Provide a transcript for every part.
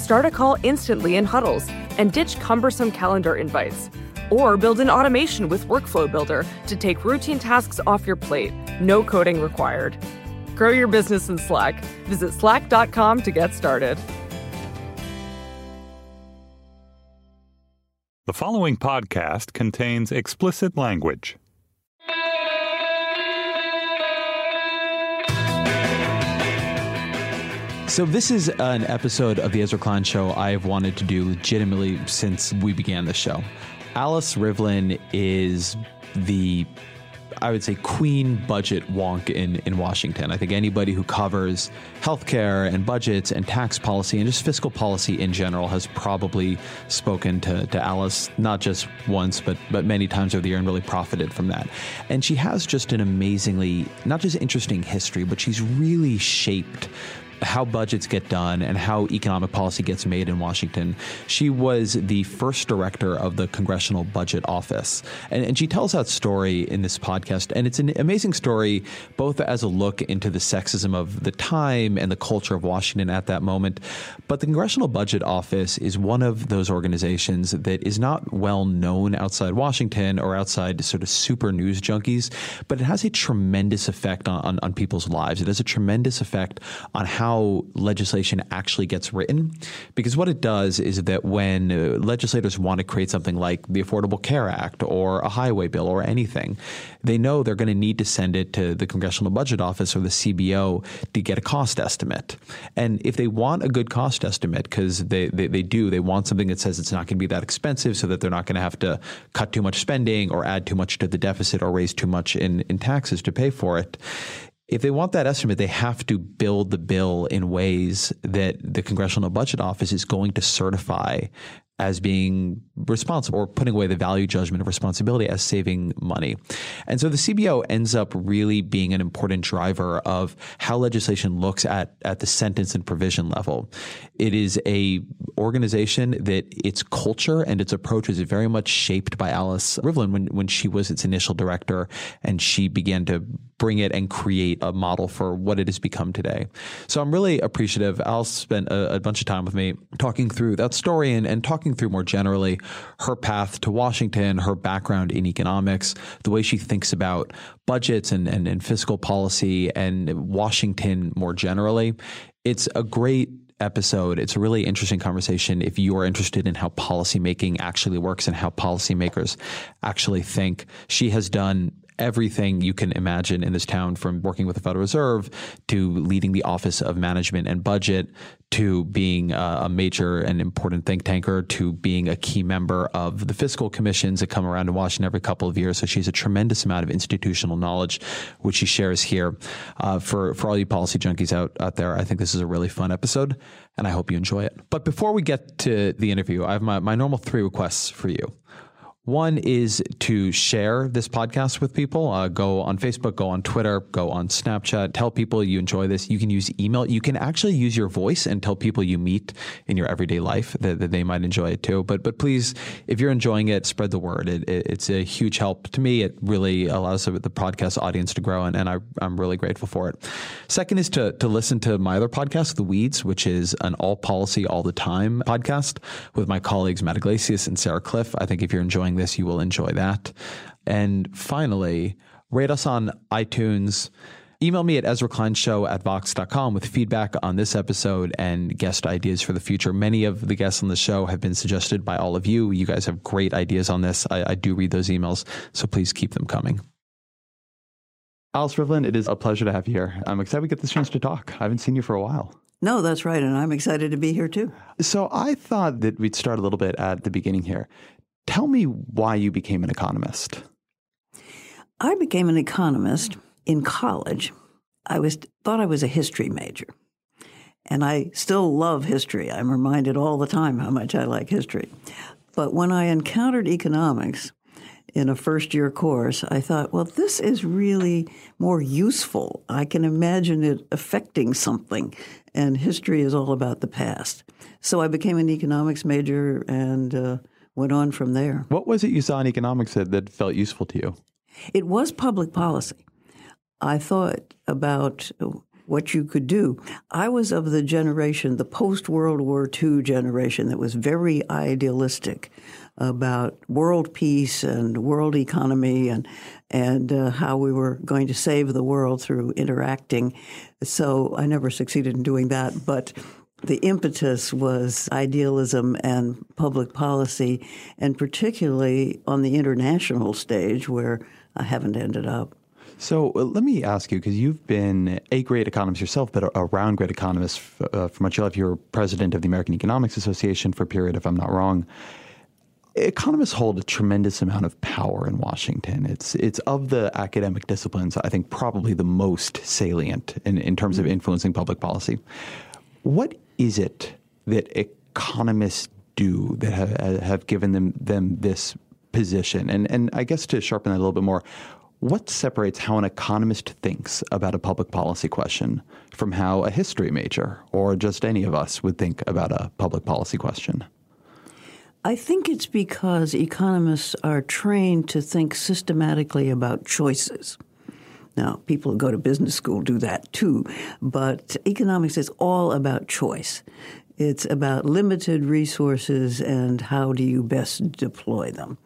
Start a call instantly in huddles and ditch cumbersome calendar invites. Or build an automation with Workflow Builder to take routine tasks off your plate. No coding required. Grow your business in Slack. Visit slack.com to get started. The following podcast contains explicit language. So, this is an episode of The Ezra Klein Show I've wanted to do legitimately since we began the show. Alice Rivlin is the I would say queen budget wonk in, in Washington. I think anybody who covers healthcare and budgets and tax policy and just fiscal policy in general has probably spoken to, to Alice not just once but but many times over the year and really profited from that. And she has just an amazingly not just interesting history, but she's really shaped how budgets get done and how economic policy gets made in Washington. She was the first director of the Congressional Budget Office. And, and, she tells that story in this podcast. And it's an amazing story, both as a look into the sexism of the time and the culture of Washington at that moment. But the Congressional Budget Office is one of those organizations that is not well known outside Washington or outside sort of super news junkies, but it has a tremendous effect on, on, on people's lives. It has a tremendous effect on how how legislation actually gets written. Because what it does is that when uh, legislators want to create something like the Affordable Care Act or a highway bill or anything, they know they're going to need to send it to the Congressional Budget Office or the CBO to get a cost estimate. And if they want a good cost estimate, because they, they, they do, they want something that says it's not going to be that expensive so that they're not going to have to cut too much spending or add too much to the deficit or raise too much in, in taxes to pay for it if they want that estimate, they have to build the bill in ways that the Congressional Budget Office is going to certify as being responsible or putting away the value judgment of responsibility as saving money. And so the CBO ends up really being an important driver of how legislation looks at, at the sentence and provision level. It is a organization that its culture and its approach is very much shaped by Alice Rivlin when, when she was its initial director and she began to bring it and create a model for what it has become today. So I'm really appreciative. Alice spent a, a bunch of time with me talking through that story and, and talking through more generally her path to Washington, her background in economics, the way she thinks about budgets and, and, and fiscal policy and Washington more generally. It's a great episode. It's a really interesting conversation if you are interested in how policymaking actually works and how policymakers actually think. She has done everything you can imagine in this town from working with the Federal Reserve to leading the Office of Management and Budget to being a major and important think tanker to being a key member of the fiscal commissions that come around to Washington every couple of years. So she has a tremendous amount of institutional knowledge, which she shares here. Uh, for, for all you policy junkies out, out there, I think this is a really fun episode and I hope you enjoy it. But before we get to the interview, I have my, my normal three requests for you. One is to share this podcast with people. Uh, go on Facebook, go on Twitter, go on Snapchat. Tell people you enjoy this. You can use email. You can actually use your voice and tell people you meet in your everyday life that, that they might enjoy it too. But but please, if you're enjoying it, spread the word. It, it, it's a huge help to me. It really allows the podcast audience to grow, and, and I, I'm really grateful for it. Second is to to listen to my other podcast, The Weeds, which is an all policy all the time podcast with my colleagues Matt Yglesias and Sarah Kliff. I think if you're enjoying this, you will enjoy that. And finally, rate us on iTunes Email me at EzraKleinShow at Vox.com with feedback on this episode and guest ideas for the future. Many of the guests on the show have been suggested by all of you. You guys have great ideas on this. I, I do read those emails, so please keep them coming. Alice Rivlin, it is a pleasure to have you here. I'm excited we get this chance to talk. I haven't seen you for a while. No, that's right. And I'm excited to be here too. So I thought that we'd start a little bit at the beginning here. Tell me why you became an economist. I became an economist in college. I was thought I was a history major. And I still love history. I'm reminded all the time how much I like history. But when I encountered economics in a first year course, I thought, well, this is really more useful. I can imagine it affecting something. And history is all about the past. So I became an economics major and uh, went on from there. What was it you saw in economics that, that felt useful to you? It was public policy. I thought about what you could do. I was of the generation, the post World War II generation, that was very idealistic about world peace and world economy and and uh, how we were going to save the world through interacting. So I never succeeded in doing that, but the impetus was idealism and public policy, and particularly on the international stage where I haven't ended up. So uh, let me ask you, because you've been a great economist yourself, but around great economists uh, for much of your life. You were president of the American Economics Association for a period, if I'm not wrong. Economists hold a tremendous amount of power in Washington. It's it's of the academic disciplines, I think, probably the most salient in, in terms of mm-hmm. influencing public policy. What is it that economists do that have, have given them them this position? And and I guess to sharpen that a little bit more, what separates how an economist thinks about a public policy question from how a history major or just any of us would think about a public policy question? I think it's because economists are trained to think systematically about choices. Now, people who go to business school do that too, but economics is all about choice. It's about limited resources and how do you best deploy them.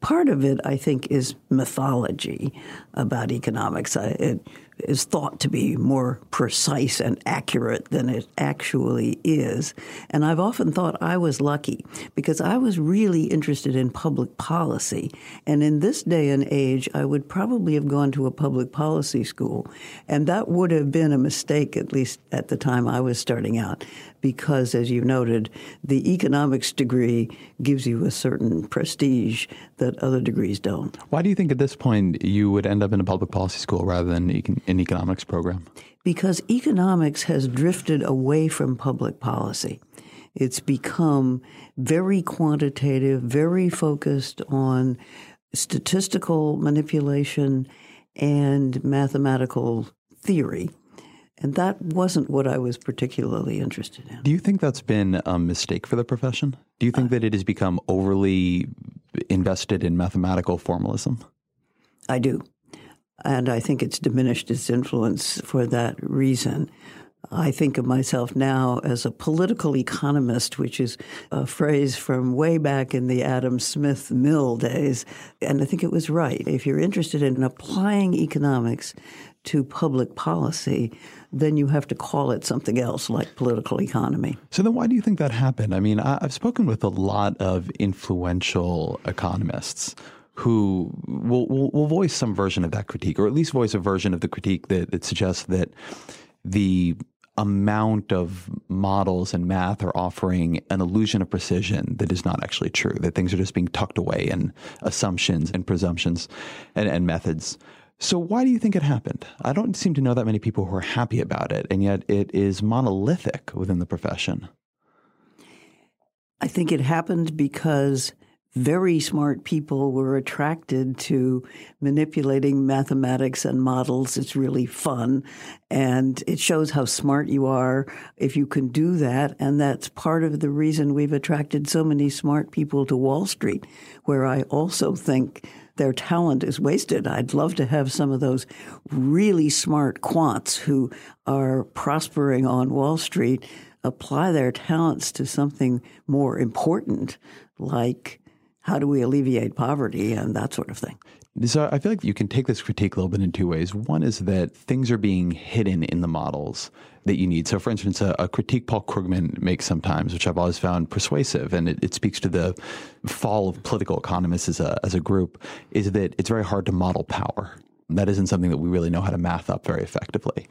Part of it, I think, is mythology about economics. It, is thought to be more precise and accurate than it actually is. And I've often thought I was lucky because I was really interested in public policy. And in this day and age, I would probably have gone to a public policy school. And that would have been a mistake, at least at the time I was starting out, because, as you noted, the economics degree gives you a certain prestige that other degrees don't. Why do you think at this point you would end up in a public policy school rather than an economics program? Because economics has drifted away from public policy. It's become very quantitative, very focused on statistical manipulation and mathematical theory. And that wasn't what I was particularly interested in. Do you think that's been a mistake for the profession? Do you think uh, that it has become overly invested in mathematical formalism? I do. And I think it's diminished its influence for that reason. I think of myself now as a political economist, which is a phrase from way back in the Adam Smith Mill days. And I think it was right. If you're interested in applying economics to public policy, then you have to call it something else like political economy. So then why do you think that happened? I mean, I've spoken with a lot of influential economists who will, will, will voice some version of that critique, or at least voice a version of the critique that, that suggests that the amount of models and math are offering an illusion of precision that is not actually true, that things are just being tucked away in assumptions and presumptions and, and methods. So, why do you think it happened? I don't seem to know that many people who are happy about it, and yet it is monolithic within the profession. I think it happened because very smart people were attracted to manipulating mathematics and models. It's really fun and it shows how smart you are if you can do that. And that's part of the reason we've attracted so many smart people to Wall Street, where I also think their talent is wasted. I'd love to have some of those really smart quants who are prospering on Wall Street apply their talents to something more important like how do we alleviate poverty and that sort of thing. So I feel like you can take this critique a little bit in two ways. One is that things are being hidden in the models that you need. So, for instance, a, a critique Paul Krugman makes sometimes, which I've always found persuasive, and it, it, speaks to the fall of political economists as a, as a group, is that it's very hard to model power. That isn't something that we really know how to math up very effectively.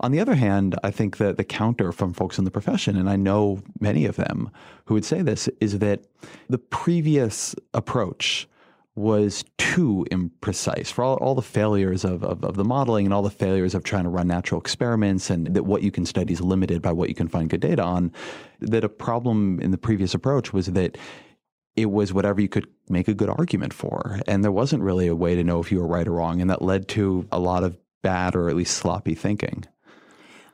On the other hand, I think that the counter from folks in the profession, and I know many of them who would say this, is that the previous approach was too imprecise for all, all the failures of, of, of, the modeling and all the failures of trying to run natural experiments and that what you can study is limited by what you can find good data on. That a problem in the previous approach was that it was whatever you could make a good argument for. And there wasn't really a way to know if you were right or wrong. And that led to a lot of bad or at least sloppy thinking.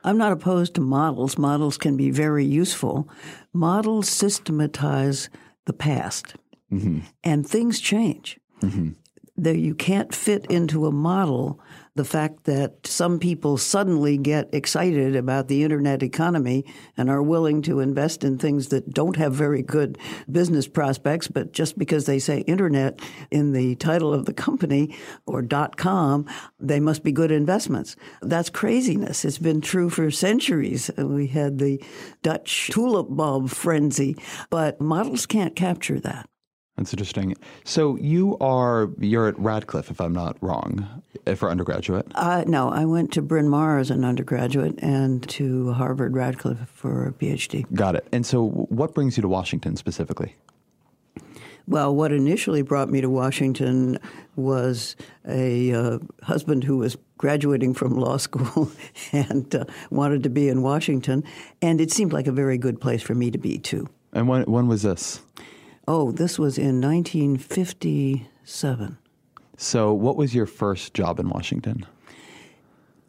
I'm not opposed to models. Models can be very useful. Models systematize the past. Mm-hmm. And things change. Mm-hmm. There, you can't fit into a model the fact that some people suddenly get excited about the internet economy and are willing to invest in things that don't have very good business prospects, but just because they say internet in the title of the company or dot .com, they must be good investments. That's craziness. It's been true for centuries. We had the Dutch tulip bulb frenzy, but models can't capture that. That's interesting. So you are you're at Radcliffe, if I'm not wrong, eh, for undergraduate. Uh, no, I went to Bryn Mawr as an undergraduate and to Harvard Radcliffe for a PhD. Got it. And so, what brings you to Washington specifically? Well, what initially brought me to Washington was a uh, husband who was graduating from law school and uh, wanted to be in Washington, and it seemed like a very good place for me to be too. And when when was this? Oh, this was in 1957. So, what was your first job in Washington?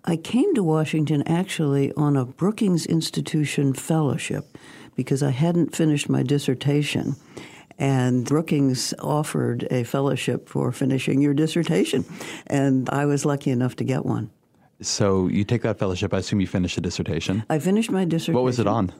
I came to Washington actually on a Brookings Institution fellowship because I hadn't finished my dissertation. And Brookings offered a fellowship for finishing your dissertation. And I was lucky enough to get one. So you take that fellowship. I assume you finished a dissertation. I finished my dissertation. What was it on?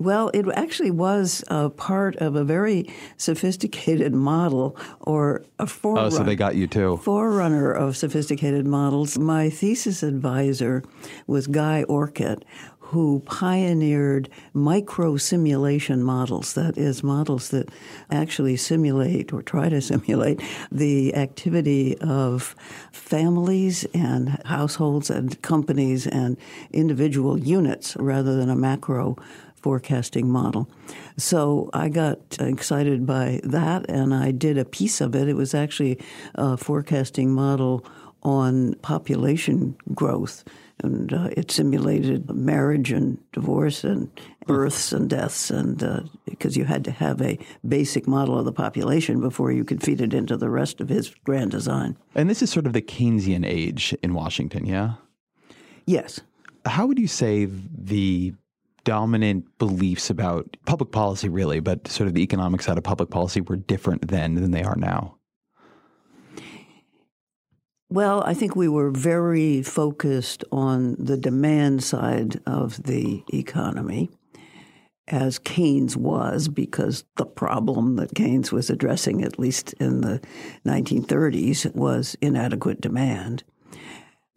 Well, it actually was a part of a very sophisticated model or a forerunner. Oh, so they got you too. Forerunner of sophisticated models. My thesis advisor was Guy Orcutt, who pioneered micro simulation models. That is, models that actually simulate or try to simulate the activity of families and households and companies and individual units rather than a macro forecasting model. So I got excited by that and I did a piece of it. It was actually a forecasting model on population growth. And uh, it simulated marriage and divorce and births and deaths, and uh, because you had to have a basic model of the population before you could feed it into the rest of his grand design. And this is sort of the Keynesian age in Washington, yeah? Yes. How would you say the dominant beliefs about public policy, really, but sort of the economic side of public policy were different then than they are now? Well, I think we were very focused on the demand side of the economy, as Keynes was, because the problem that Keynes was addressing, at least in the 1930s, was inadequate demand.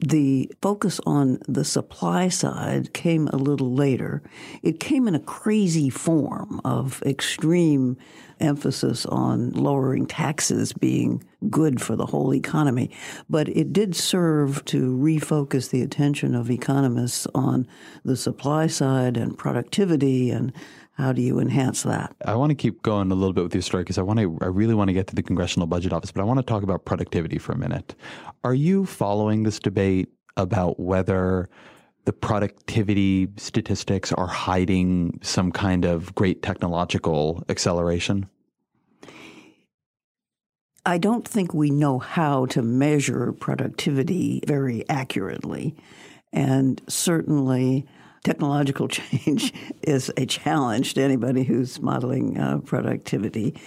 The focus on the supply side came a little later. It came in a crazy form of extreme emphasis on lowering taxes being good for the whole economy. But it did serve to refocus the attention of economists on the supply side and productivity and how do you enhance that? I want to keep going a little bit with your story because I want to. I really want to get to the Congressional Budget Office, but I want to talk about productivity for a minute. Are you following this debate about whether the productivity statistics are hiding some kind of great technological acceleration? I don't think we know how to measure productivity very accurately. And certainly, technological change is a challenge to anybody who's modeling uh, productivity.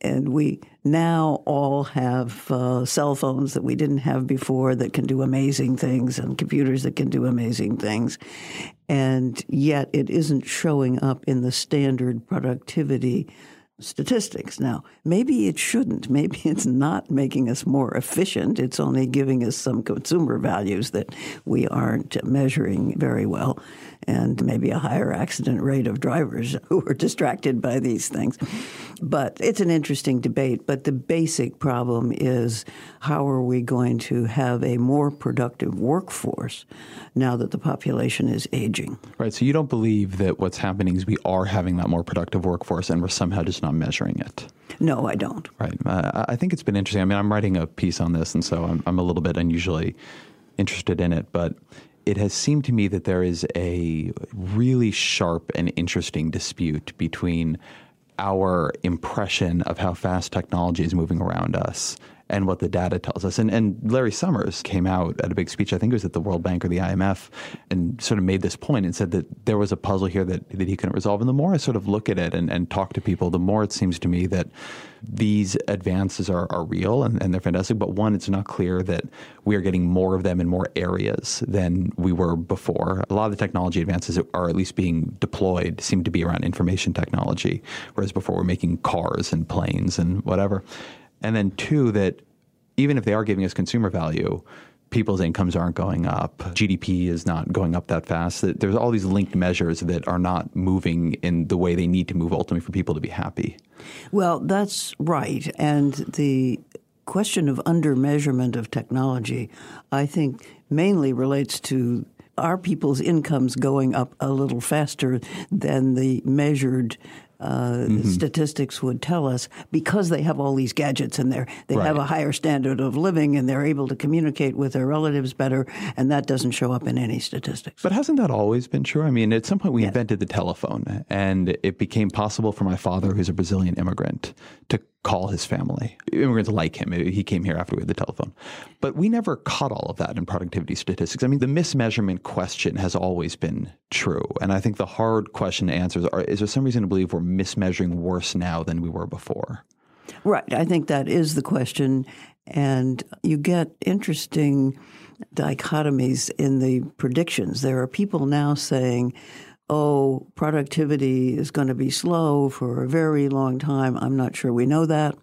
And we now all have uh, cell phones that we didn't have before that can do amazing things and computers that can do amazing things. And yet it isn't showing up in the standard productivity statistics. Now, maybe it shouldn't. Maybe it's not making us more efficient. It's only giving us some consumer values that we aren't measuring very well, and maybe a higher accident rate of drivers who are distracted by these things. But it's an interesting debate. But the basic problem is how are we going to have a more productive workforce now that the population is aging? Right. So you don't believe that what's happening is we are having that more productive workforce and we're somehow just not measuring it. No, I don't. Right. Uh, I think it's been interesting. I mean, I'm writing a piece on this, and so I'm, I'm a little bit unusually interested in it, but it has seemed to me that there is a really sharp and interesting dispute between our impression of how fast technology is moving around us and what the data tells us. And, and Larry Summers came out at a big speech, I think it was at the World Bank or the IMF, and sort of made this point and said that there was a puzzle here that, that he couldn't resolve. And the more I sort of look at it and, and talk to people, the more it seems to me that these advances are, are real and, and they're fantastic. But one, it's not clear that we are getting more of them in more areas than we were before. A lot of the technology advances that are at least being deployed seem to be around information technology, whereas before we're making cars and planes and whatever. And then two, that even if they are giving us consumer value, people's incomes aren't going up. GDP is not going up that fast. There's all these linked measures that are not moving in the way they need to move ultimately for people to be happy. Well, that's right. And the question of under measurement of technology, I think, mainly relates to are people's incomes going up a little faster than the measured uh, mm-hmm. statistics would tell us because they have all these gadgets in there. They right. have a higher standard of living and they're able to communicate with their relatives better, and that doesn't show up in any statistics. But hasn't that always been true? I mean, at some point we yes. invented the telephone, and it became possible for my father, who's a Brazilian immigrant, to call his family. Immigrants like him. He came here after we had the telephone. But we never caught all of that in productivity statistics. I mean, the mismeasurement question has always been true. And I think the hard question to answer is, are, is there some reason to believe we're mismeasuring worse now than we were before? Right. I think that is the question. And you get interesting dichotomies in the predictions. There are people now saying, oh, productivity is going to be slow for a very long time. I'm not sure we know that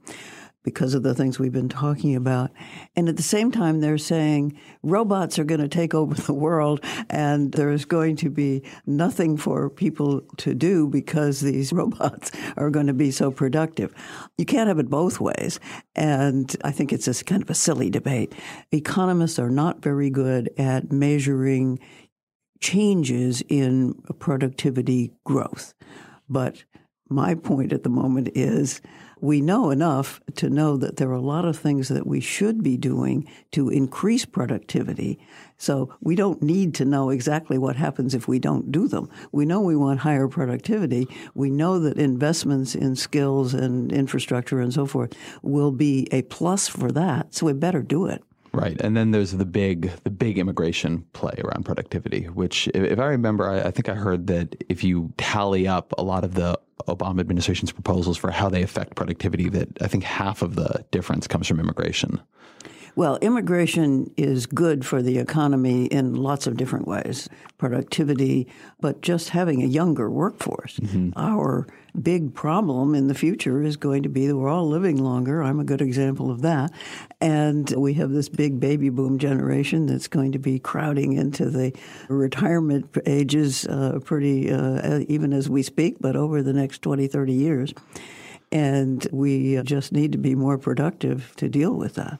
because of the things we've been talking about. And at the same time, they're saying robots are going to take over the world and there's going to be nothing for people to do because these robots are going to be so productive. You can't have it both ways. And I think it's just kind of a silly debate. Economists are not very good at measuring changes in productivity growth. But my point at the moment is we know enough to know that there are a lot of things that we should be doing to increase productivity. So we don't need to know exactly what happens if we don't do them. We know we want higher productivity. We know that investments in skills and infrastructure and so forth will be a plus for that. So we better do it. Right, and then there's the big the big immigration play around productivity, which, if I remember, I, I think I heard that if you tally up a lot of the Obama administration's proposals for how they affect productivity, that I think half of the difference comes from immigration. Well, immigration is good for the economy in lots of different ways. Productivity, but just having a younger workforce. Mm-hmm. Our big problem in the future is going to be that we're all living longer. I'm a good example of that. And we have this big baby boom generation that's going to be crowding into the retirement ages uh, pretty, uh, even as we speak, but over the next 20, 30 years. And we just need to be more productive to deal with that.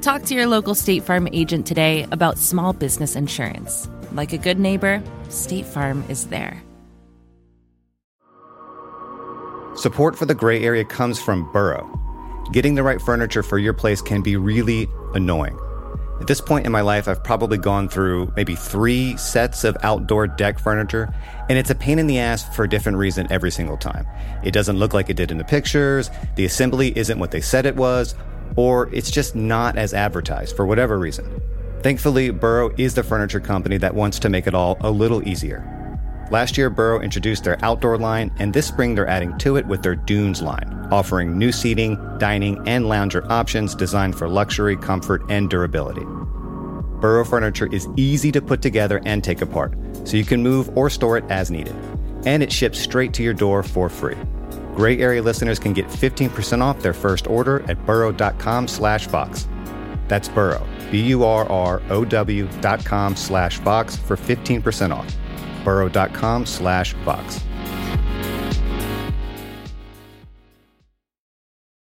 Talk to your local State Farm agent today about small business insurance. Like a good neighbor, State Farm is there. Support for the gray area comes from Burrow. Getting the right furniture for your place can be really annoying. At this point in my life, I've probably gone through maybe three sets of outdoor deck furniture, and it's a pain in the ass for a different reason every single time. It doesn't look like it did in the pictures, the assembly isn't what they said it was, or it's just not as advertised for whatever reason. Thankfully, Burrow is the furniture company that wants to make it all a little easier. Last year, Burrow introduced their outdoor line, and this spring they're adding to it with their Dunes line, offering new seating, dining, and lounger options designed for luxury, comfort, and durability. Burrow furniture is easy to put together and take apart, so you can move or store it as needed. And it ships straight to your door for free. Gray Area listeners can get 15% off their first order at burrow.com slash Vox. That's Burrow, B-U-R-R-O-W dot com slash Vox for 15% off burrow.com slash Vox.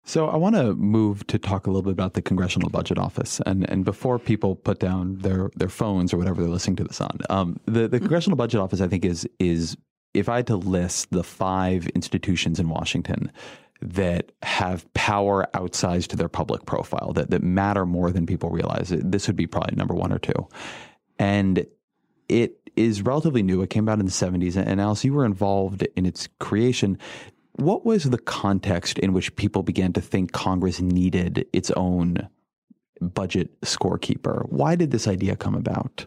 So I want to move to talk a little bit about the Congressional Budget Office, and and before people put down their their phones or whatever they're listening to this on, um, the the Congressional Budget Office I think is is if I had to list the five institutions in Washington that have power outsized to their public profile that that matter more than people realize, this would be probably number one or two, and it is relatively new. It came out in the 70s. And Alice, you were involved in its creation. What was the context in which people began to think Congress needed its own budget scorekeeper? Why did this idea come about?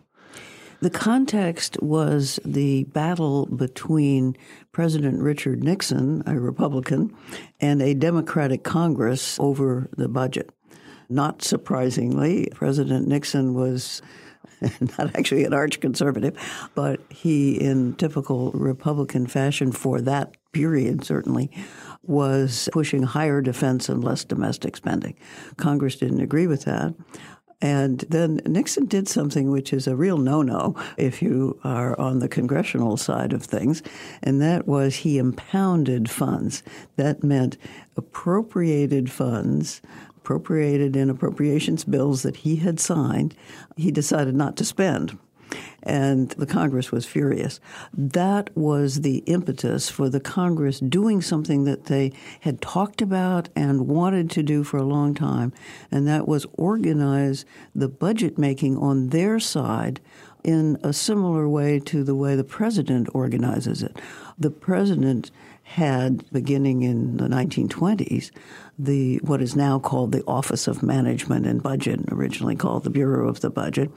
The context was the battle between President Richard Nixon, a Republican, and a Democratic Congress over the budget. Not surprisingly, President Nixon was not actually an arch conservative, but he, in typical Republican fashion for that period, certainly, was pushing higher defense and less domestic spending. Congress didn't agree with that. And then Nixon did something which is a real no no if you are on the congressional side of things, and that was he impounded funds. That meant appropriated funds appropriated in appropriations bills that he had signed, he decided not to spend. And the Congress was furious. That was the impetus for the Congress doing something that they had talked about and wanted to do for a long time, and that was organize the budget making on their side in a similar way to the way the president organizes it. The president had, beginning in the 1920s, the what is now called the Office of Management and Budget, originally called the Bureau of the Budget,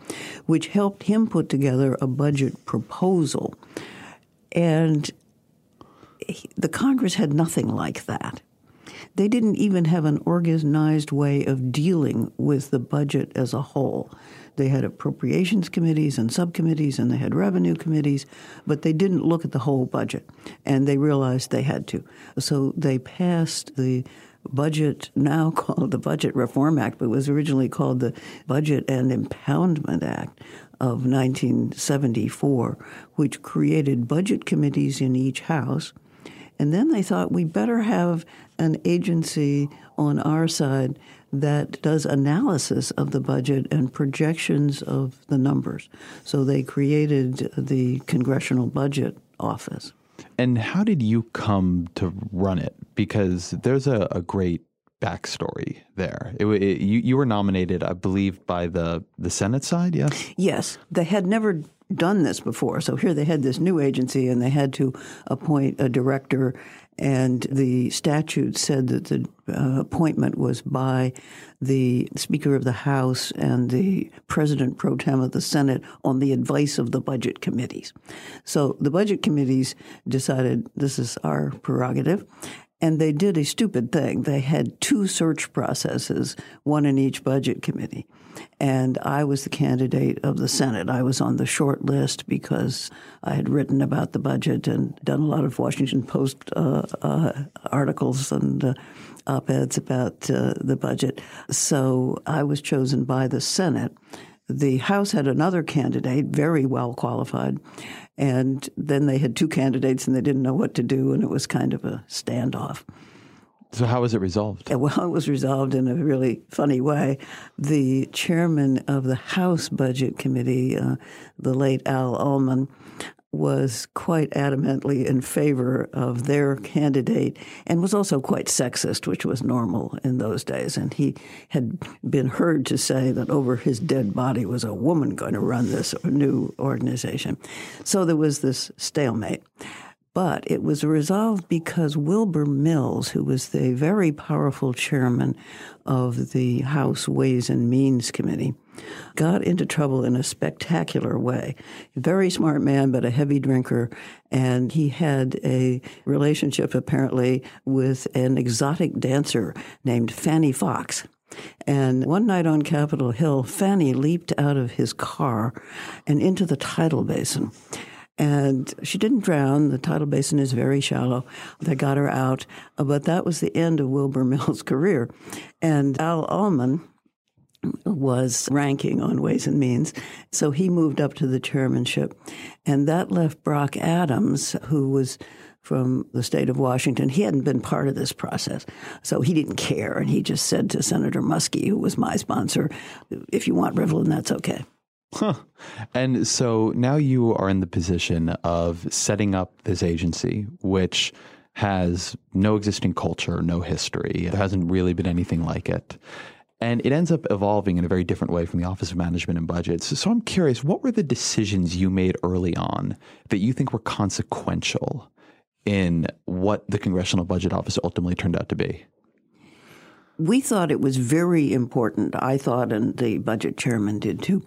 which helped him put together a budget proposal. And he, the Congress had nothing like that. They didn't even have an organized way of dealing with the budget as a whole. They had appropriations committees and subcommittees, and they had revenue committees, but they didn't look at the whole budget, and they realized they had to. So they passed the budget, now called the Budget Reform Act, but was originally called the Budget and Impoundment Act of 1974, which created budget committees in each house. And then they thought we better have an agency on our side that does analysis of the budget and projections of the numbers. So they created the Congressional Budget Office. And how did you come to run it? Because there's a, a great backstory there. It, it, you, you were nominated, I believe, by the, the Senate side, yes? Yes. They had never done this before. So here they had this new agency and they had to appoint a director and the statute said that the uh, appointment was by the Speaker of the House and the President pro tem of the Senate on the advice of the budget committees. So the budget committees decided this is our prerogative. And they did a stupid thing. They had two search processes, one in each budget committee and I was the candidate of the Senate. I was on the short list because I had written about the budget and done a lot of Washington Post uh, uh, articles and uh, op eds about uh, the budget. So I was chosen by the Senate. The House had another candidate, very well qualified, and then they had two candidates and they didn't know what to do, and it was kind of a standoff. So, how was it resolved? Well, it was resolved in a really funny way. The chairman of the House Budget Committee, uh, the late Al Ullman, was quite adamantly in favor of their candidate and was also quite sexist, which was normal in those days. And he had been heard to say that over his dead body was a woman going to run this new organization. So there was this stalemate. But it was resolved because Wilbur Mills, who was the very powerful chairman of the House Ways and Means Committee, got into trouble in a spectacular way. Very smart man, but a heavy drinker. And he had a relationship apparently with an exotic dancer named Fanne Foxe. And one night on Capitol Hill, Fanne leaped out of his car and into the tidal basin. And she didn't drown. The tidal basin is very shallow. They got her out. But that was the end of Wilbur Mills' career. And Al Ullman, was ranking on Ways and Means. So he moved up to the chairmanship. And that left Brock Adams, who was from the state of Washington. He hadn't been part of this process, so he didn't care. And he just said to Senator Muskie, who was my sponsor, if you want Rivlin, that's okay. Huh. And so now you are in the position of setting up this agency, which has no existing culture, no history. There hasn't really been anything like it. And it ends up evolving in a very different way from the Office of Management and Budgets. So I'm curious, what were the decisions you made early on that you think were consequential in what the Congressional Budget Office ultimately turned out to be? We thought it was very important, I thought, and the budget chairman did too,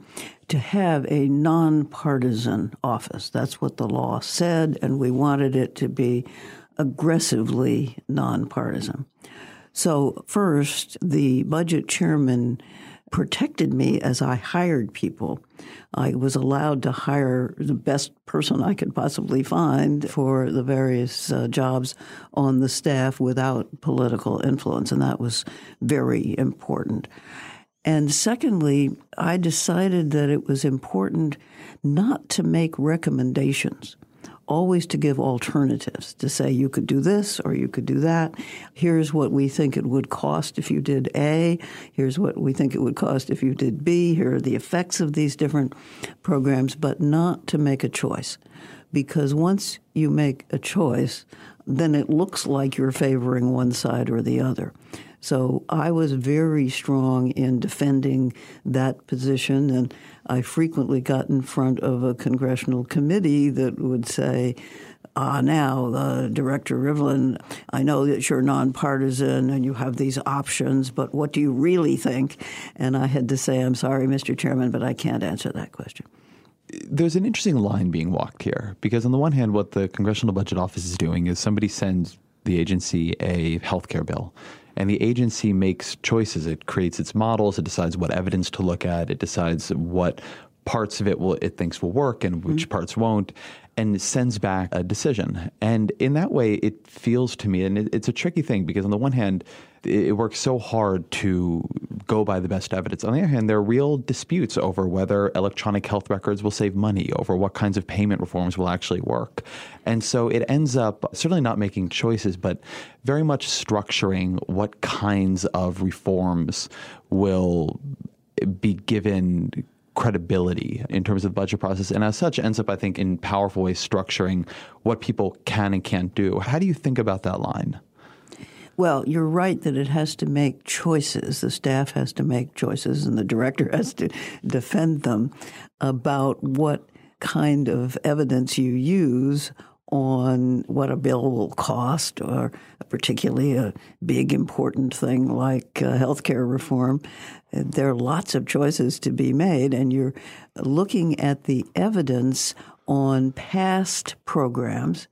to have a nonpartisan office. That's what the law said, and we wanted it to be aggressively nonpartisan. So, first, the budget chairman protected me as I hired people. I was allowed to hire the best person I could possibly find for the various uh, jobs on the staff without political influence, and that was very important. And secondly, I decided that it was important not to make recommendations always to give alternatives, to say you could do this or you could do that. Here's what we think it would cost if you did A. Here's what we think it would cost if you did B. Here are the effects of these different programs, but not to make a choice. Because once you make a choice, then it looks like you're favoring one side or the other. So I was very strong in defending that position, and I frequently got in front of a congressional committee that would say, ah, now, uh, Director Rivlin, I know that you're nonpartisan and you have these options, but what do you really think? And I had to say, I'm sorry, Mr. Chairman, but I can't answer that question. There's an interesting line being walked here because, on the one hand, what the Congressional Budget Office is doing is somebody sends the agency a health care bill and the agency makes choices. It creates its models. It decides what evidence to look at. It decides what parts of it will it thinks will work and which mm-hmm. parts won't and sends back a decision and in that way it feels to me and it, it's a tricky thing because on the one hand it works so hard to go by the best evidence. On the other hand, there are real disputes over whether electronic health records will save money, over what kinds of payment reforms will actually work. And so it ends up certainly not making choices, but very much structuring what kinds of reforms will be given credibility in terms of the budget process and as such ends up i think in powerful ways structuring what people can and can't do how do you think about that line well, you're right that it has to make choices. The staff has to make choices, and the director has to defend them about what kind of evidence you use on what a bill will cost, or particularly a big important thing like uh, healthcare reform. There are lots of choices to be made, and you're looking at the evidence on past programs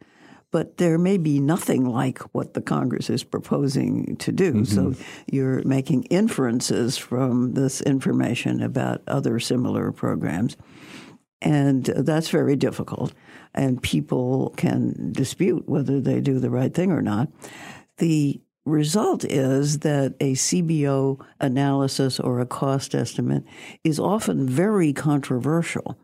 but there may be nothing like what the Congress is proposing to do. Mm-hmm. So you're making inferences from this information about other similar programs. And that's very difficult. And people can dispute whether they do the right thing or not. The result is that a CBO analysis or a cost estimate is often very controversial.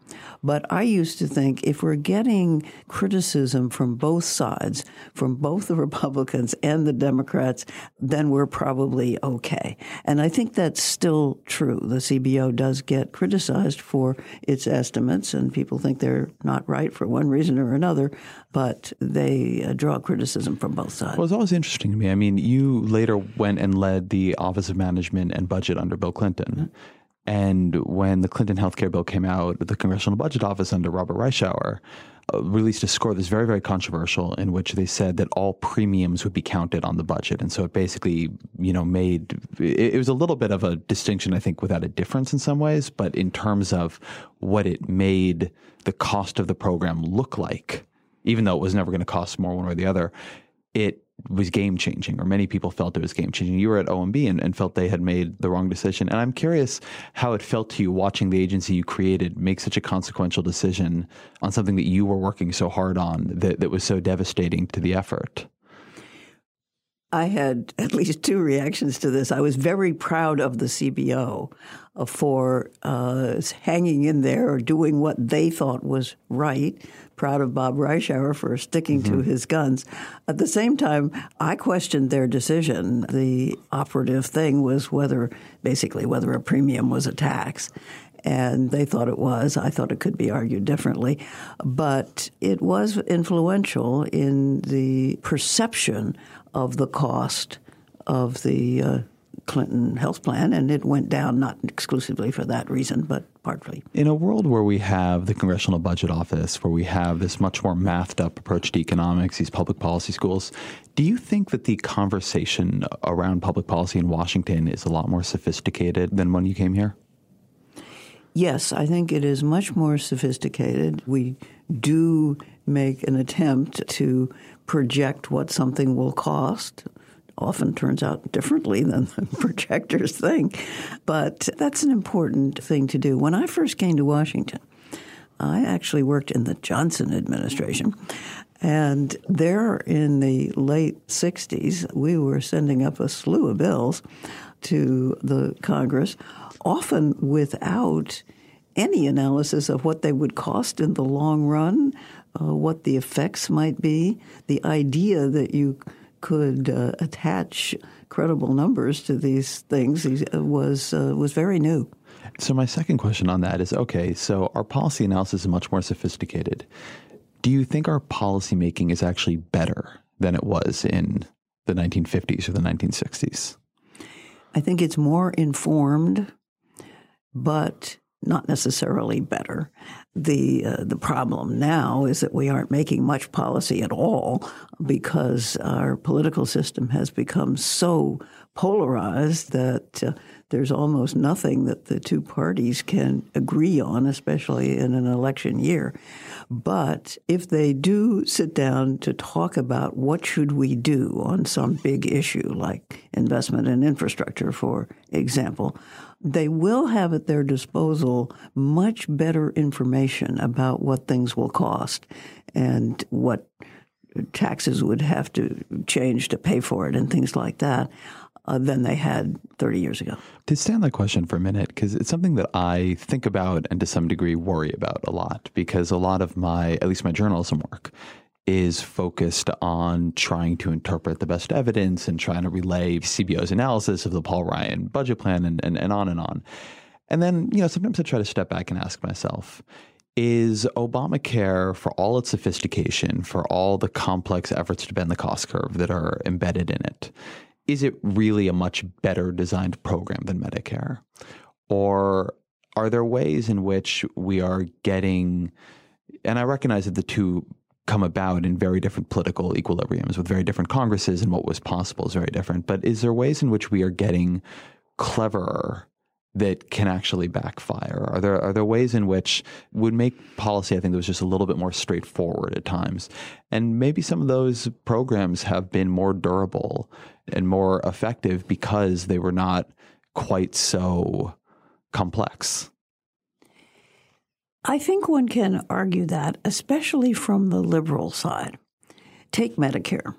But I used to think if we're getting criticism from both sides, from both the Republicans and the Democrats, then we're probably okay. And I think that's still true. The CBO does get criticized for its estimates, and people think they're not right for one reason or another, but they uh, draw criticism from both sides. Well, it's always interesting to me. I mean, you later went and led the Office of Management and Budget under Bill Clinton. Mm-hmm. And when the Clinton healthcare bill came out, the Congressional Budget Office under Robert Reischauer uh, released a score that's very, very controversial in which they said that all premiums would be counted on the budget. And so it basically, you know, made it, it was a little bit of a distinction, I think, without a difference in some ways, but in terms of what it made the cost of the program look like, even though it was never going to cost more one or the other, it was game changing, or many people felt it was game changing. You were at OMB and, and, felt they had made the wrong decision. And I'm curious how it felt to you watching the agency you created make such a consequential decision on something that you were working so hard on that, that was so devastating to the effort. I had at least two reactions to this. I was very proud of the CBO for uh, hanging in there or doing what they thought was right. Proud of Bob Reischauer for sticking mm-hmm. to his guns. At the same time, I questioned their decision. The operative thing was whether, basically, whether a premium was a tax and they thought it was. I thought it could be argued differently. But it was influential in the perception of the cost of the uh, Clinton health plan, and it went down not exclusively for that reason, but partly. In a world where we have the Congressional Budget Office, where we have this much more mathed up approach to economics, these public policy schools, do you think that the conversation around public policy in Washington is a lot more sophisticated than when you came here? Yes, I think it is much more sophisticated. We do make an attempt to project what something will cost. Often turns out differently than the projectors think, but that's an important thing to do. When I first came to Washington, I actually worked in the Johnson administration. And there in the late 60s, we were sending up a slew of bills to the Congress, often without any analysis of what they would cost in the long run, uh, what the effects might be. The idea that you could uh, attach credible numbers to these things uh, was uh, was very new. So my second question on that is okay. So our policy analysis is much more sophisticated. Do you think our policy making is actually better than it was in the 1950s or the 1960s? I think it's more informed, but not necessarily better. The uh, the problem now is that we aren't making much policy at all because our political system has become so polarized that uh, there's almost nothing that the two parties can agree on, especially in an election year. But if they do sit down to talk about what should we do on some big issue like investment in infrastructure, for example, they will have at their disposal much better information about what things will cost and what taxes would have to change to pay for it and things like that uh, than they had 30 years ago. To stand that question for a minute, because it's something that I think about and to some degree worry about a lot, because a lot of my, at least my journalism work, is focused on trying to interpret the best evidence and trying to relay CBO's analysis of the Paul Ryan budget plan and, and, and on and on. And then, you know, sometimes I try to step back and ask myself, is Obamacare, for all its sophistication, for all the complex efforts to bend the cost curve that are embedded in it, is it really a much better designed program than Medicare? Or are there ways in which we are getting, and I recognize that the two come about in very different political equilibriums with very different Congresses and what was possible is very different. But is there ways in which we are getting cleverer that can actually backfire? Are there are there ways in which would make policy I think that was just a little bit more straightforward at times? And maybe some of those programs have been more durable and more effective because they were not quite so complex. I think one can argue that, especially from the liberal side. Take Medicare.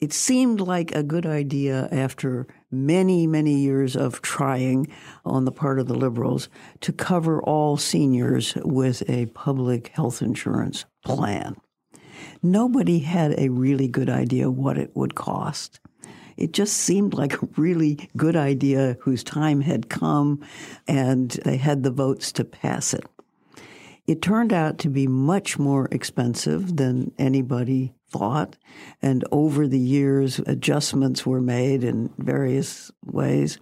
It seemed like a good idea after many, many years of trying on the part of the liberals to cover all seniors with a public health insurance plan. Nobody had a really good idea what it would cost. It just seemed like a really good idea whose time had come and they had the votes to pass it. It turned out to be much more expensive than anybody thought. And over the years, adjustments were made in various ways.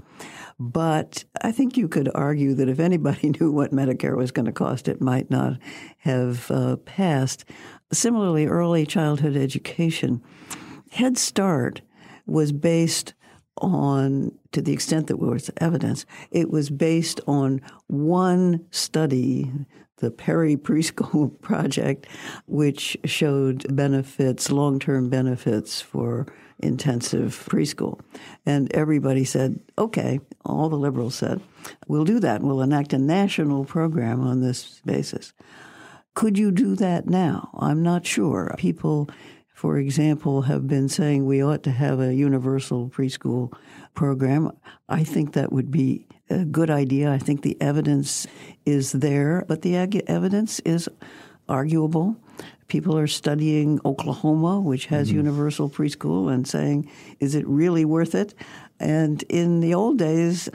But I think you could argue that if anybody knew what Medicare was going to cost, it might not have uh, passed. Similarly, early childhood education, Head Start was based on, to the extent that there was evidence, it was based on one study the Perry Preschool Project, which showed benefits, long term benefits for intensive preschool. And everybody said, okay, all the liberals said, we'll do that. We'll enact a national program on this basis. Could you do that now? I'm not sure. People, for example, have been saying we ought to have a universal preschool program. I think that would be a good idea. I think the evidence is there, but the evidence is arguable. People are studying Oklahoma, which has mm-hmm. universal preschool, and saying, is it really worth it? And in the old days,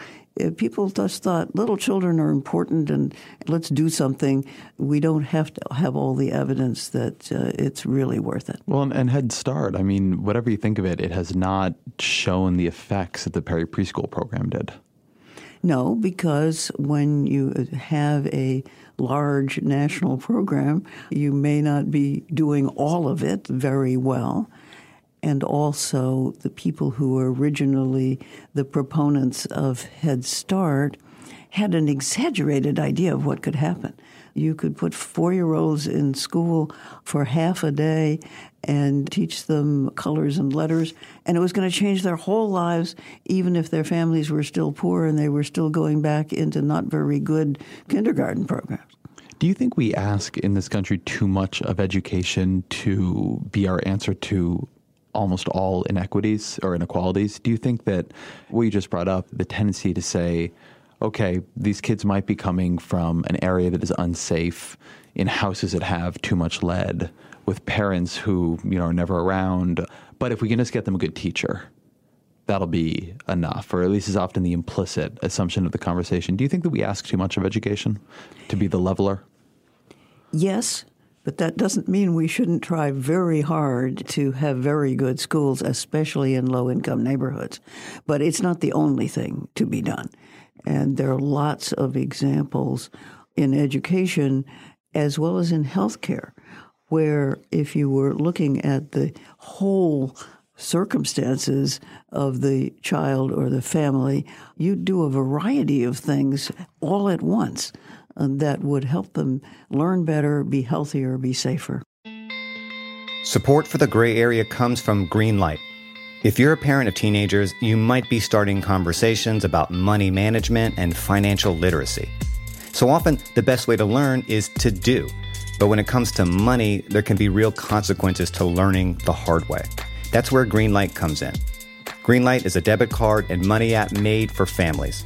people just thought little children are important and let's do something. We don't have to have all the evidence that uh, it's really worth it. Well, and, and Head Start, I mean, whatever you think of it, it has not shown the effects that the Perry Preschool program did. No, because when you have a large national program, you may not be doing all of it very well. And also, the people who were originally the proponents of Head Start had an exaggerated idea of what could happen. You could put four year olds in school for half a day and teach them colors and letters, and it was going to change their whole lives, even if their families were still poor and they were still going back into not very good kindergarten programs. Do you think we ask in this country too much of education to be our answer to almost all inequities or inequalities? Do you think that what you just brought up, the tendency to say, okay, these kids might be coming from an area that is unsafe in houses that have too much lead with parents who you know are never around. But if we can just get them a good teacher, that'll be enough, or at least is often the implicit assumption of the conversation. Do you think that we ask too much of education to be the leveler? Yes, but that doesn't mean we shouldn't try very hard to have very good schools, especially in low income neighborhoods. But it's not the only thing to be done. And there are lots of examples in education as well as in healthcare where if you were looking at the whole circumstances of the child or the family, you'd do a variety of things all at once that would help them learn better, be healthier, be safer. Support for the gray area comes from Greenlight. If you're a parent of teenagers, you might be starting conversations about money management and financial literacy. So often, the best way to learn is to do. But when it comes to money, there can be real consequences to learning the hard way. That's where Greenlight comes in. Greenlight is a debit card and money app made for families.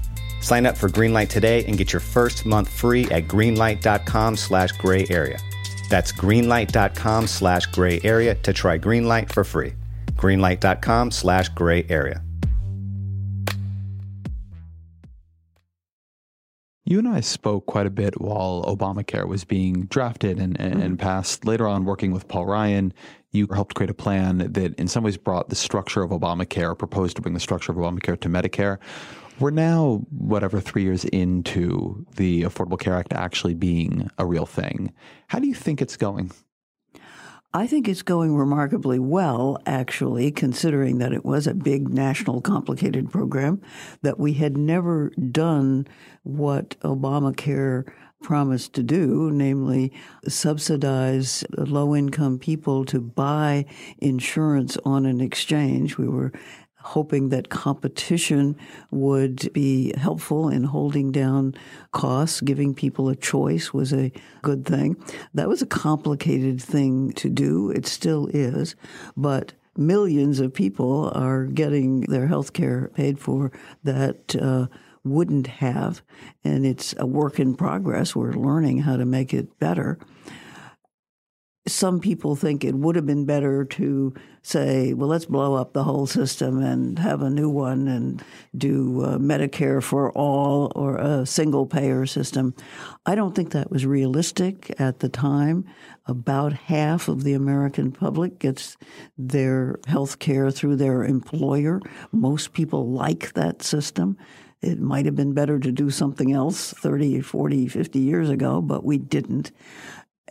Sign up for Greenlight today and get your first month free at greenlight.com slash gray area. That's greenlight.com slash gray area to try Greenlight for free. Greenlight.com slash gray area. You and I spoke quite a bit while Obamacare was being drafted and, and, mm-hmm. passed. Later on, working with Paul Ryan, you helped create a plan that in some ways brought the structure of Obamacare, proposed to bring the structure of Obamacare to Medicare. We're now, whatever, three years into the Affordable Care Act actually being a real thing. How do you think it's going? I think it's going remarkably well, actually, considering that it was a big national complicated program, that we had never done what Obamacare promised to do, namely subsidize low income people to buy insurance on an exchange. We were hoping that competition would be helpful in holding down costs, giving people a choice was a good thing. That was a complicated thing to do. It still is, but millions of people are getting their health care paid for that uh, wouldn't have. And it's a work in progress. We're learning how to make it better some people think it would have been better to say, well, let's blow up the whole system and have a new one and do uh, Medicare for all or a single payer system. I don't think that was realistic at the time. About half of the American public gets their health care through their employer. Most people like that system. It might have been better to do something else 30, 40, 50 years ago, but we didn't.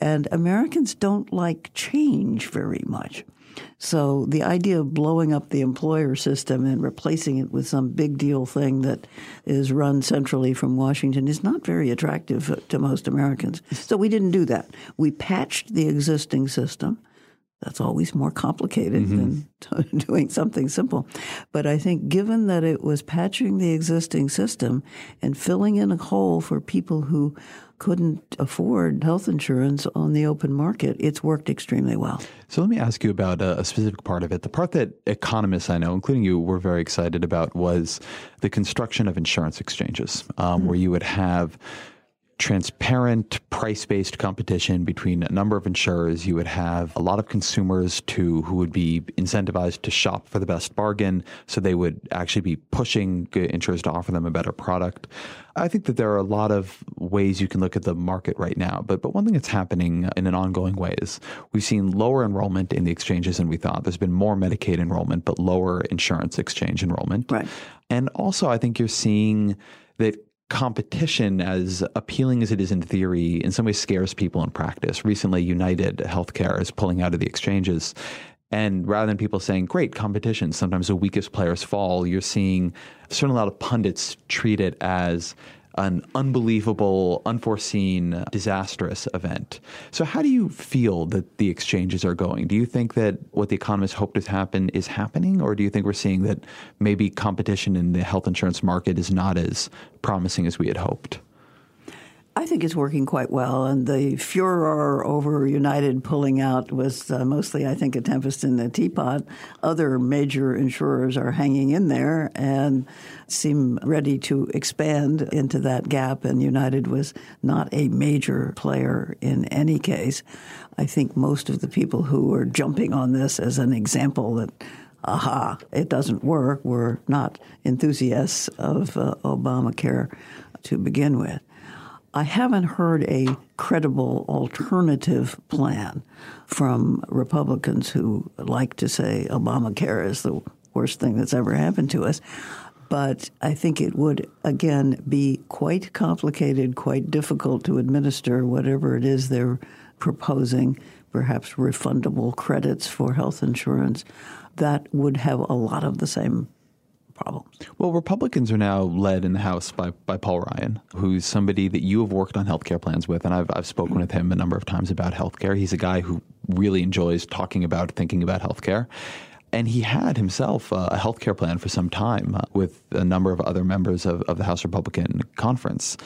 And Americans don't like change very much. So the idea of blowing up the employer system and replacing it with some big deal thing that is run centrally from Washington is not very attractive to most Americans. So we didn't do that. We patched the existing system. That's always more complicated mm-hmm. than doing something simple. But I think given that it was patching the existing system and filling in a hole for people who couldn't afford health insurance on the open market, it's worked extremely well. So let me ask you about a, a, specific part of it. The part that economists I know, including you, were very excited about was the construction of insurance exchanges, um, mm-hmm. where you would have transparent price based competition between a number of insurers. You would have a lot of consumers to who would be incentivized to shop for the best bargain, so they would actually be pushing insurers to offer them a better product. I think that there are a lot of ways you can look at the market right now, but but one thing that's happening in an ongoing way is we've seen lower enrollment in the exchanges than we thought. There's been more Medicaid enrollment, but lower insurance exchange enrollment. Right. And also, I think you're seeing that competition, as appealing as it is in theory, in some ways scares people in practice. Recently, United Healthcare is pulling out of the exchanges. And rather than people saying, great competition, sometimes the weakest players fall, you're seeing a lot of pundits treat it as an unbelievable, unforeseen, disastrous event. So, how do you feel that the exchanges are going? Do you think that what the economists hoped to happen is happening, or do you think we're seeing that maybe competition in the health insurance market is not as promising as we had hoped? I think it's working quite well, and the furor over United pulling out was uh, mostly, I think, a tempest in the teapot. Other major insurers are hanging in there and seem ready to expand into that gap, and United was not a major player in any case. I think most of the people who are jumping on this as an example that aha, it doesn't work, were not enthusiasts of uh, Obamacare to begin with. I haven't heard a credible alternative plan from Republicans who like to say Obamacare is the worst thing that's ever happened to us. But I think it would, again, be quite complicated, quite difficult to administer whatever it is they're proposing, perhaps refundable credits for health insurance. That would have a lot of the same problems. Well, Republicans are now led in the House by, by Paul Ryan, who's somebody that you have worked on healthcare plans with, and I've, I've spoken with him a number of times about healthcare. He's a guy who really enjoys talking about, thinking about healthcare. And he had himself a healthcare plan for some time uh, with a number of other members of, of the House Republican Conference.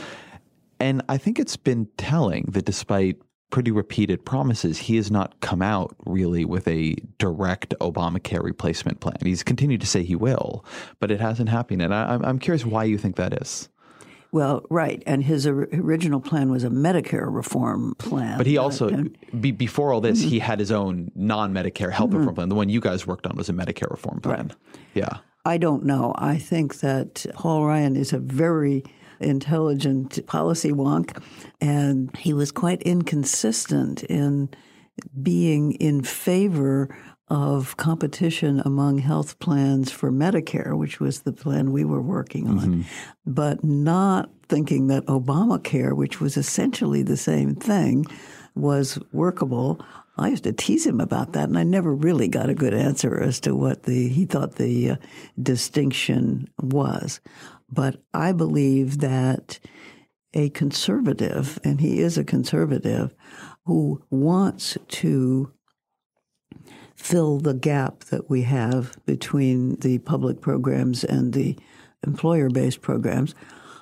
And I think it's been telling that despite pretty repeated promises, he has not come out really with a direct Obamacare replacement plan. He's continued to say he will, but it hasn't happened. And I, am curious why you think that is. Well, right, and his original plan was a Medicare reform plan. But he also, be, before all this, mm-hmm. he had his own non-Medicare health mm-hmm. reform plan. The one you guys worked on was a Medicare reform plan. Right. Yeah. I don't know. I think that Paul Ryan is a very intelligent policy wonk, and he was quite inconsistent in being in favor of competition among health plans for Medicare, which was the plan we were working on, mm-hmm. but not thinking that Obamacare, which was essentially the same thing, was workable. I used to tease him about that, and I never really got a good answer as to what the he thought the uh, distinction was. But I believe that a conservative, and he is a conservative, who wants to fill the gap that we have between the public programs and the employer based programs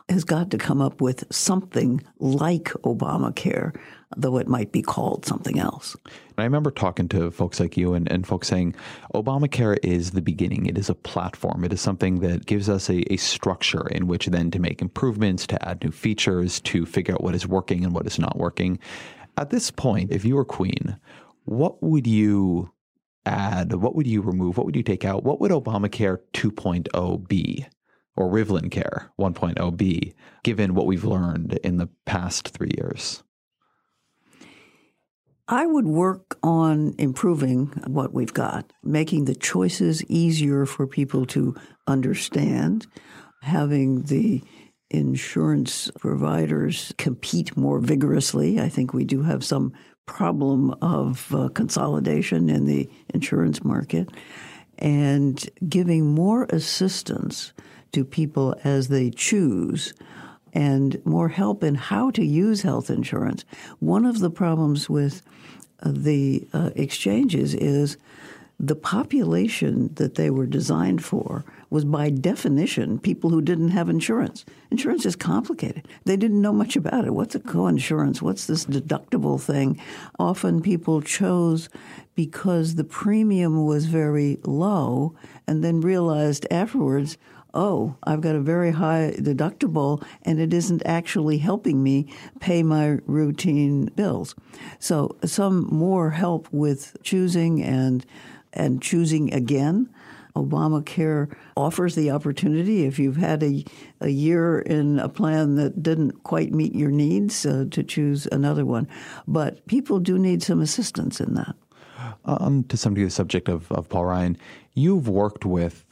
has got to come up with something like Obamacare, though it might be called something else. I remember talking to folks like you and, and folks saying Obamacare is the beginning. It is a platform. It is something that gives us a, a structure in which then to make improvements, to add new features, to figure out what is working and what is not working. At this point, if you were queen, what would you add? What would you remove? What would you take out? What would Obamacare 2.0 be? Or Rivlin Care 1.0b, given what we've learned in the past three years? I would work on improving what we've got, making the choices easier for people to understand, having the insurance providers compete more vigorously. I think we do have some problem of uh, consolidation in the insurance market and giving more assistance to people as they choose and more help in how to use health insurance. One of the problems with uh, the uh, exchanges is the population that they were designed for was by definition people who didn't have insurance. Insurance is complicated. They didn't know much about it. What's a coinsurance? What's this deductible thing? Often people chose because the premium was very low and then realized afterwards, oh, I've got a very high deductible and it isn't actually helping me pay my routine bills. So some more help with choosing and and choosing again. Obamacare offers the opportunity if you've had a, a year in a plan that didn't quite meet your needs uh, to choose another one. But people do need some assistance in that. Um, to some degree, the subject of, of Paul Ryan, you've worked with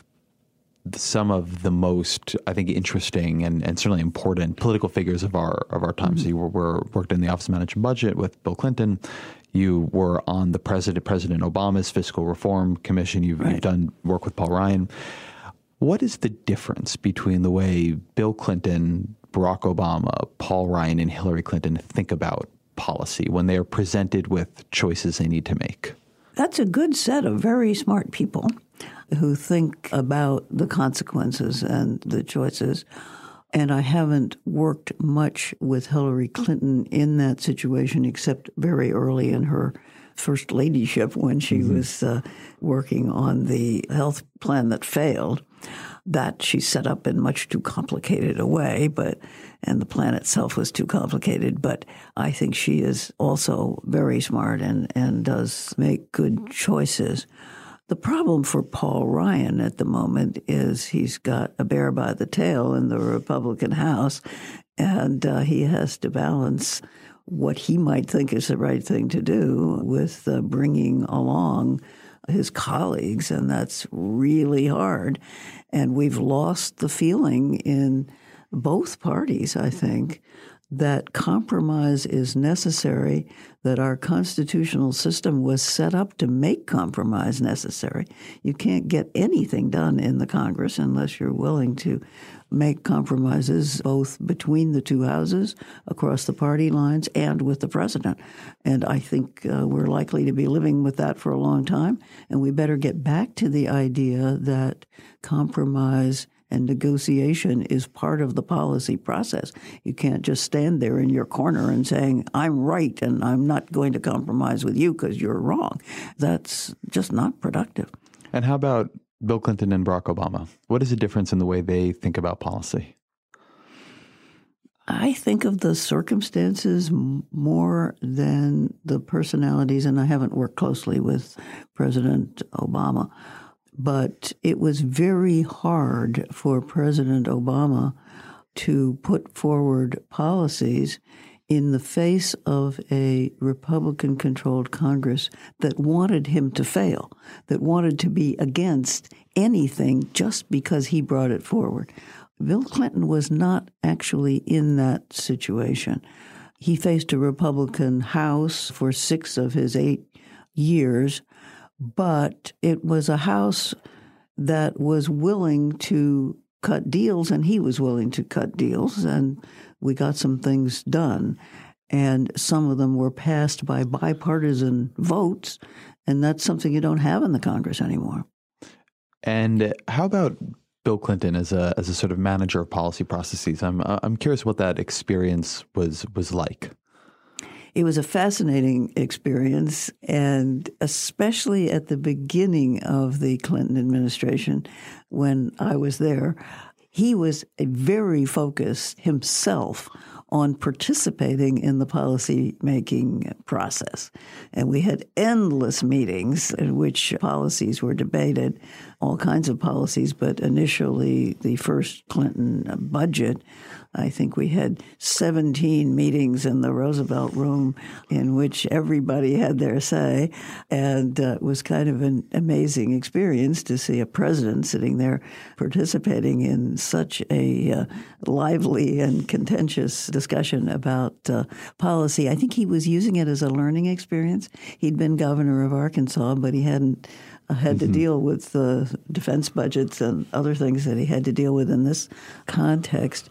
some of the most, I think, interesting and, and certainly important political figures of our of our time. Mm-hmm. So you were, were, worked in the Office of Management Budget with Bill Clinton. You were on the President President Obama's Fiscal Reform Commission. You've, right. you've done work with Paul Ryan. What is the difference between the way Bill Clinton, Barack Obama, Paul Ryan, and Hillary Clinton think about policy when they are presented with choices they need to make? That's a good set of very smart people who think about the consequences and the choices. And I haven't worked much with Hillary Clinton in that situation, except very early in her first ladyship when she mm-hmm. was uh, working on the health plan that failed. That she set up in much too complicated a way, but and the plan itself was too complicated. But I think she is also very smart and and does make good choices. The problem for Paul Ryan at the moment is he's got a bear by the tail in the Republican House, and uh, he has to balance what he might think is the right thing to do with uh, bringing along his colleagues, and that's really hard. And we've lost the feeling in both parties, I think, that compromise is necessary, that our constitutional system was set up to make compromise necessary. You can't get anything done in the Congress unless you're willing to make compromises both between the two houses, across the party lines, and with the president. And I think uh, we're likely to be living with that for a long time. And we better get back to the idea that compromise and negotiation is part of the policy process. You can't just stand there in your corner and saying, I'm right and I'm not going to compromise with you because you're wrong. That's just not productive. And how about Bill Clinton and Barack Obama? What is the difference in the way they think about policy? I think of the circumstances more than the personalities, and I haven't worked closely with President Obama. But it was very hard for President Obama to put forward policies in the face of a Republican controlled Congress that wanted him to fail, that wanted to be against anything just because he brought it forward. Bill Clinton was not actually in that situation. He faced a Republican House for six of his eight years but it was a house that was willing to cut deals, and he was willing to cut deals, and we got some things done. and some of them were passed by bipartisan votes, and that's something you don't have in the Congress anymore. And how about Bill Clinton as a as a sort of manager of policy processes? I'm I'm curious what that experience was was like. It was a fascinating experience, and especially at the beginning of the Clinton administration, when I was there, he was very focused himself on participating in the policy making process. And we had endless meetings in which policies were debated, all kinds of policies, but initially the first Clinton budget I think we had 17 meetings in the Roosevelt room in which everybody had their say. And uh, it was kind of an amazing experience to see a president sitting there participating in such a uh, lively and contentious discussion about uh, policy. I think he was using it as a learning experience. He'd been governor of Arkansas, but he hadn't uh, had mm-hmm. to deal with the defense budgets and other things that he had to deal with in this context.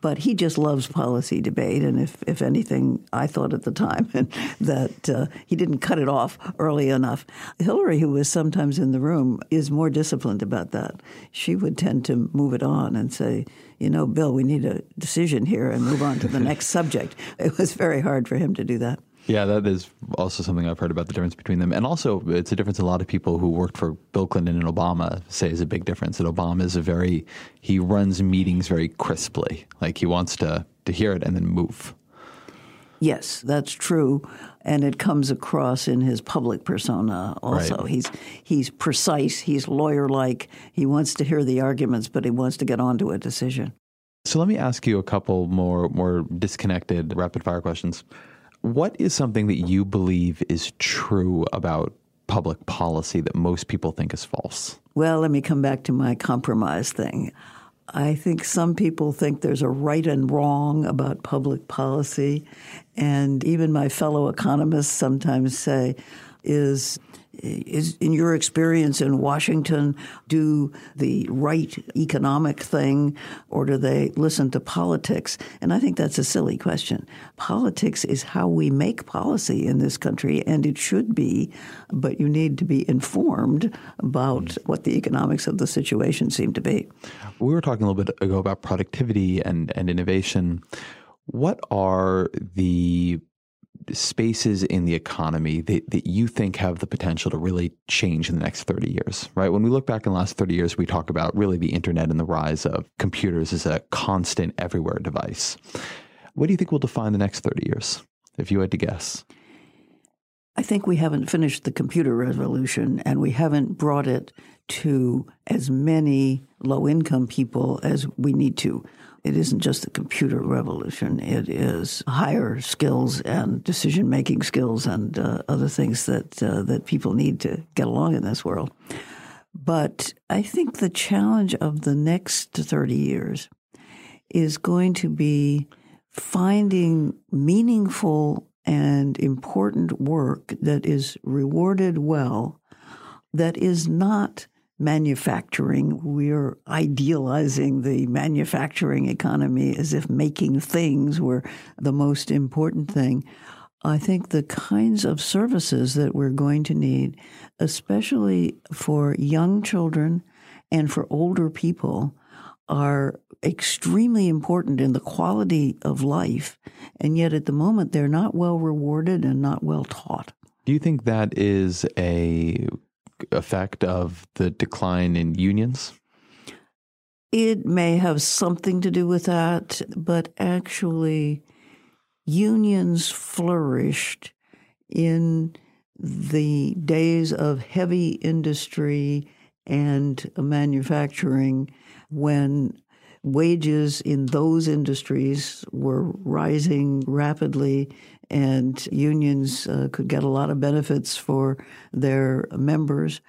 But he just loves policy debate. And if, if anything, I thought at the time that uh, he didn't cut it off early enough. Hillary, who was sometimes in the room, is more disciplined about that. She would tend to move it on and say, you know, Bill, we need a decision here and move on to the next subject. It was very hard for him to do that. Yeah, that is also something I've heard about the difference between them. And also, it's a difference a lot of people who worked for Bill Clinton and Obama say is a big difference. That Obama is a very, he runs meetings very crisply. Like he wants to, to hear it and then move. Yes, that's true. And it comes across in his public persona also. Right. He's he's precise, he's lawyer like, he wants to hear the arguments, but he wants to get on to a decision. So let me ask you a couple more more disconnected rapid fire questions. What is something that you believe is true about public policy that most people think is false? Well, let me come back to my compromise thing. I think some people think there's a right and wrong about public policy. And even my fellow economists sometimes say, is is in your experience in Washington do the right economic thing or do they listen to politics? And I think that's a silly question. Politics is how we make policy in this country and it should be, but you need to be informed about hmm. what the economics of the situation seem to be. We were talking a little bit ago about productivity and, and innovation. What are the spaces in the economy that, that you think have the potential to really change in the next 30 years, right? When we look back in the last 30 years, we talk about really the internet and the rise of computers as a constant everywhere device. What do you think will define the next 30 years, if you had to guess? I think we haven't finished the computer revolution and we haven't brought it to as many low income people as we need to. It isn't just the computer revolution, it is higher skills and decision making skills and uh, other things that, uh, that people need to get along in this world. But I think the challenge of the next 30 years is going to be finding meaningful and important work that is rewarded well, that is not manufacturing. We're idealizing the manufacturing economy as if making things were the most important thing. I think the kinds of services that we're going to need, especially for young children and for older people, are extremely important in the quality of life. And yet at the moment, they're not well rewarded and not well taught. Do you think that is a effect of the decline in unions? It may have something to do with that, but actually, unions flourished in the days of heavy industry and manufacturing when wages in those industries were rising rapidly and unions uh, could get a lot of benefits for their members.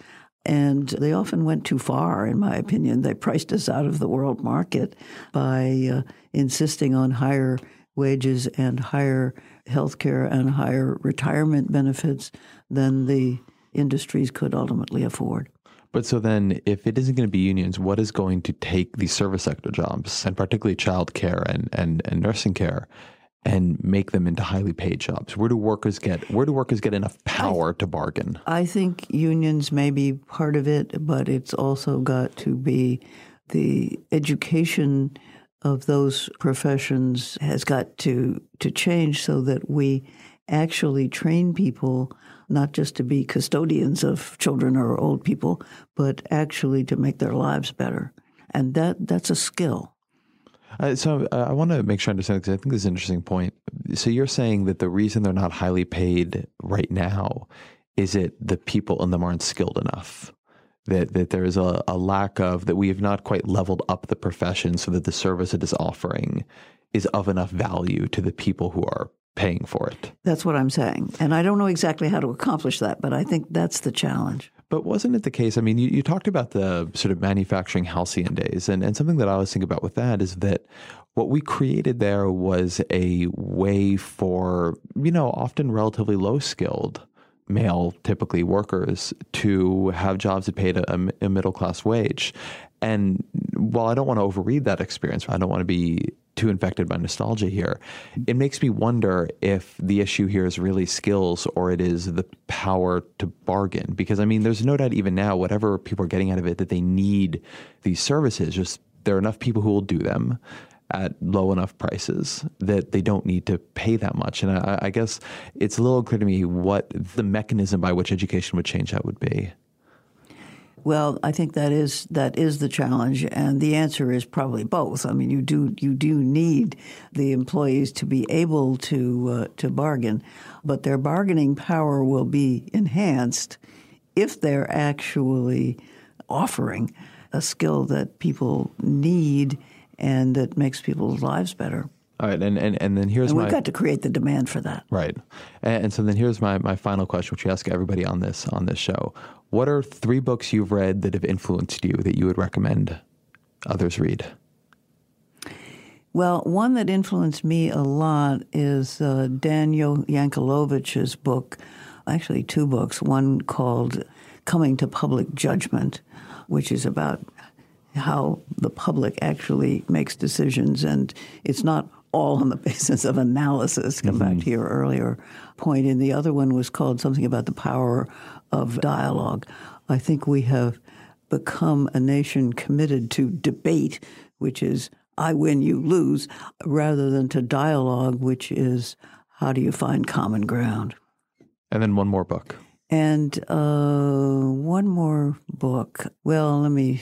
And they often went too far, in my opinion. They priced us out of the world market by uh, insisting on higher wages and higher health care and higher retirement benefits than the industries could ultimately afford. But so then, if it isn't going to be unions, what is going to take these service sector jobs, and particularly child care and, and, and nursing care, and make them into highly paid jobs? Where do workers get where do workers get enough power to bargain? I think unions may be part of it, but it's also got to be the education of those professions has got to to change so that we actually train people not just to be custodians of children or old people, but actually to make their lives better. And that that's a skill. Uh, so uh, I want to make sure I understand because I think this is an interesting point. So you're saying that the reason they're not highly paid right now is it the people in them aren't skilled enough? That that there is a, a lack of that we have not quite leveled up the profession so that the service it is offering is of enough value to the people who are paying for it. That's what I'm saying. And I don't know exactly how to accomplish that, but I think that's the challenge. But wasn't it the case? I mean, you, you talked about the sort of manufacturing halcyon days, and, and something that I always think about with that is that what we created there was a way for, you know, often relatively low skilled male, typically workers, to have jobs that paid a, a middle class wage. And while I don't want to overread that experience, I don't want to be too infected by nostalgia here. It makes me wonder if the issue here is really skills or it is the power to bargain. Because I mean, there's no doubt even now, whatever people are getting out of it, that they need these services. Just there are enough people who will do them at low enough prices that they don't need to pay that much. And I, I guess it's a little unclear to me what the mechanism by which education would change that would be. Well, I think that is that is the challenge, and the answer is probably both. I mean, you do you do need the employees to be able to uh, to bargain, but their bargaining power will be enhanced if they're actually offering a skill that people need and that makes people's lives better. All right, and, and, and then here's and we've my, got to create the demand for that. Right, and, and so then here's my, my final question, which we ask everybody on this on this show: What are three books you've read that have influenced you that you would recommend others read? Well, one that influenced me a lot is uh, Daniel Yankelovich's book, actually two books. One called "Coming to Public Judgment," which is about how the public actually makes decisions, and it's not all on the basis of analysis. Come mm-hmm. back to your earlier point. And the other one was called something about the power of dialogue. I think we have become a nation committed to debate, which is I win, you lose, rather than to dialogue, which is how do you find common ground. And then one more book. And uh, one more book. Well, let me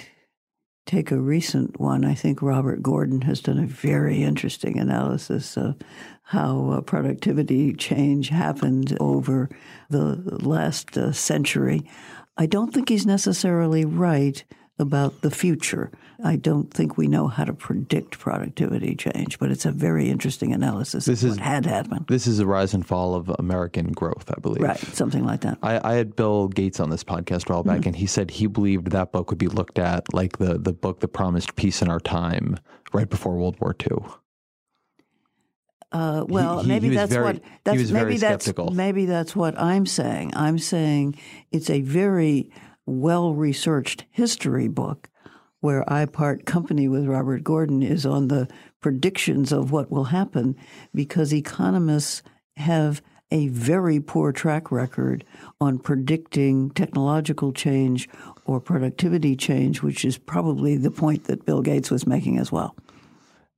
take a recent one, I think Robert Gordon has done a very interesting analysis of how uh, productivity change happened over the last uh, century. I don't think he's necessarily right about the future. I don't think we know how to predict productivity change, but it's a very interesting analysis this of is, what had happened. This is a rise and fall of American growth, I believe. Right, something like that. I, I had Bill Gates on this podcast a while back, mm-hmm. and he said he believed that book would be looked at like the, the book that promised peace in our time right before World War II. Uh, well, he, he, maybe he that's very, what that's maybe that's maybe that's what I'm saying. I'm saying it's a very well researched history book where I part company with Robert Gordon is on the predictions of what will happen because economists have a very poor track record on predicting technological change or productivity change, which is probably the point that Bill Gates was making as well.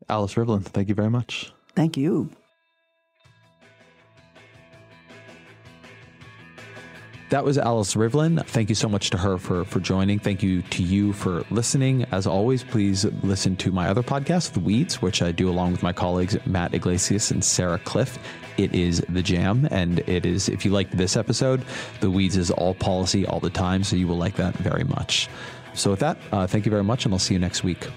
Alice Rivlin, thank you very much. Thank you. That was Alice Rivlin. Thank you so much to her for, for joining. Thank you to you for listening. As always, please listen to my other podcast, The Weeds, which I do along with my colleagues Matt Yglesias and Sarah Kliff. It is The Jam, and it is, if you like this episode, The Weeds is all policy all the time, so you will like that very much. So, with that, uh, thank you very much, and I'll see you next week.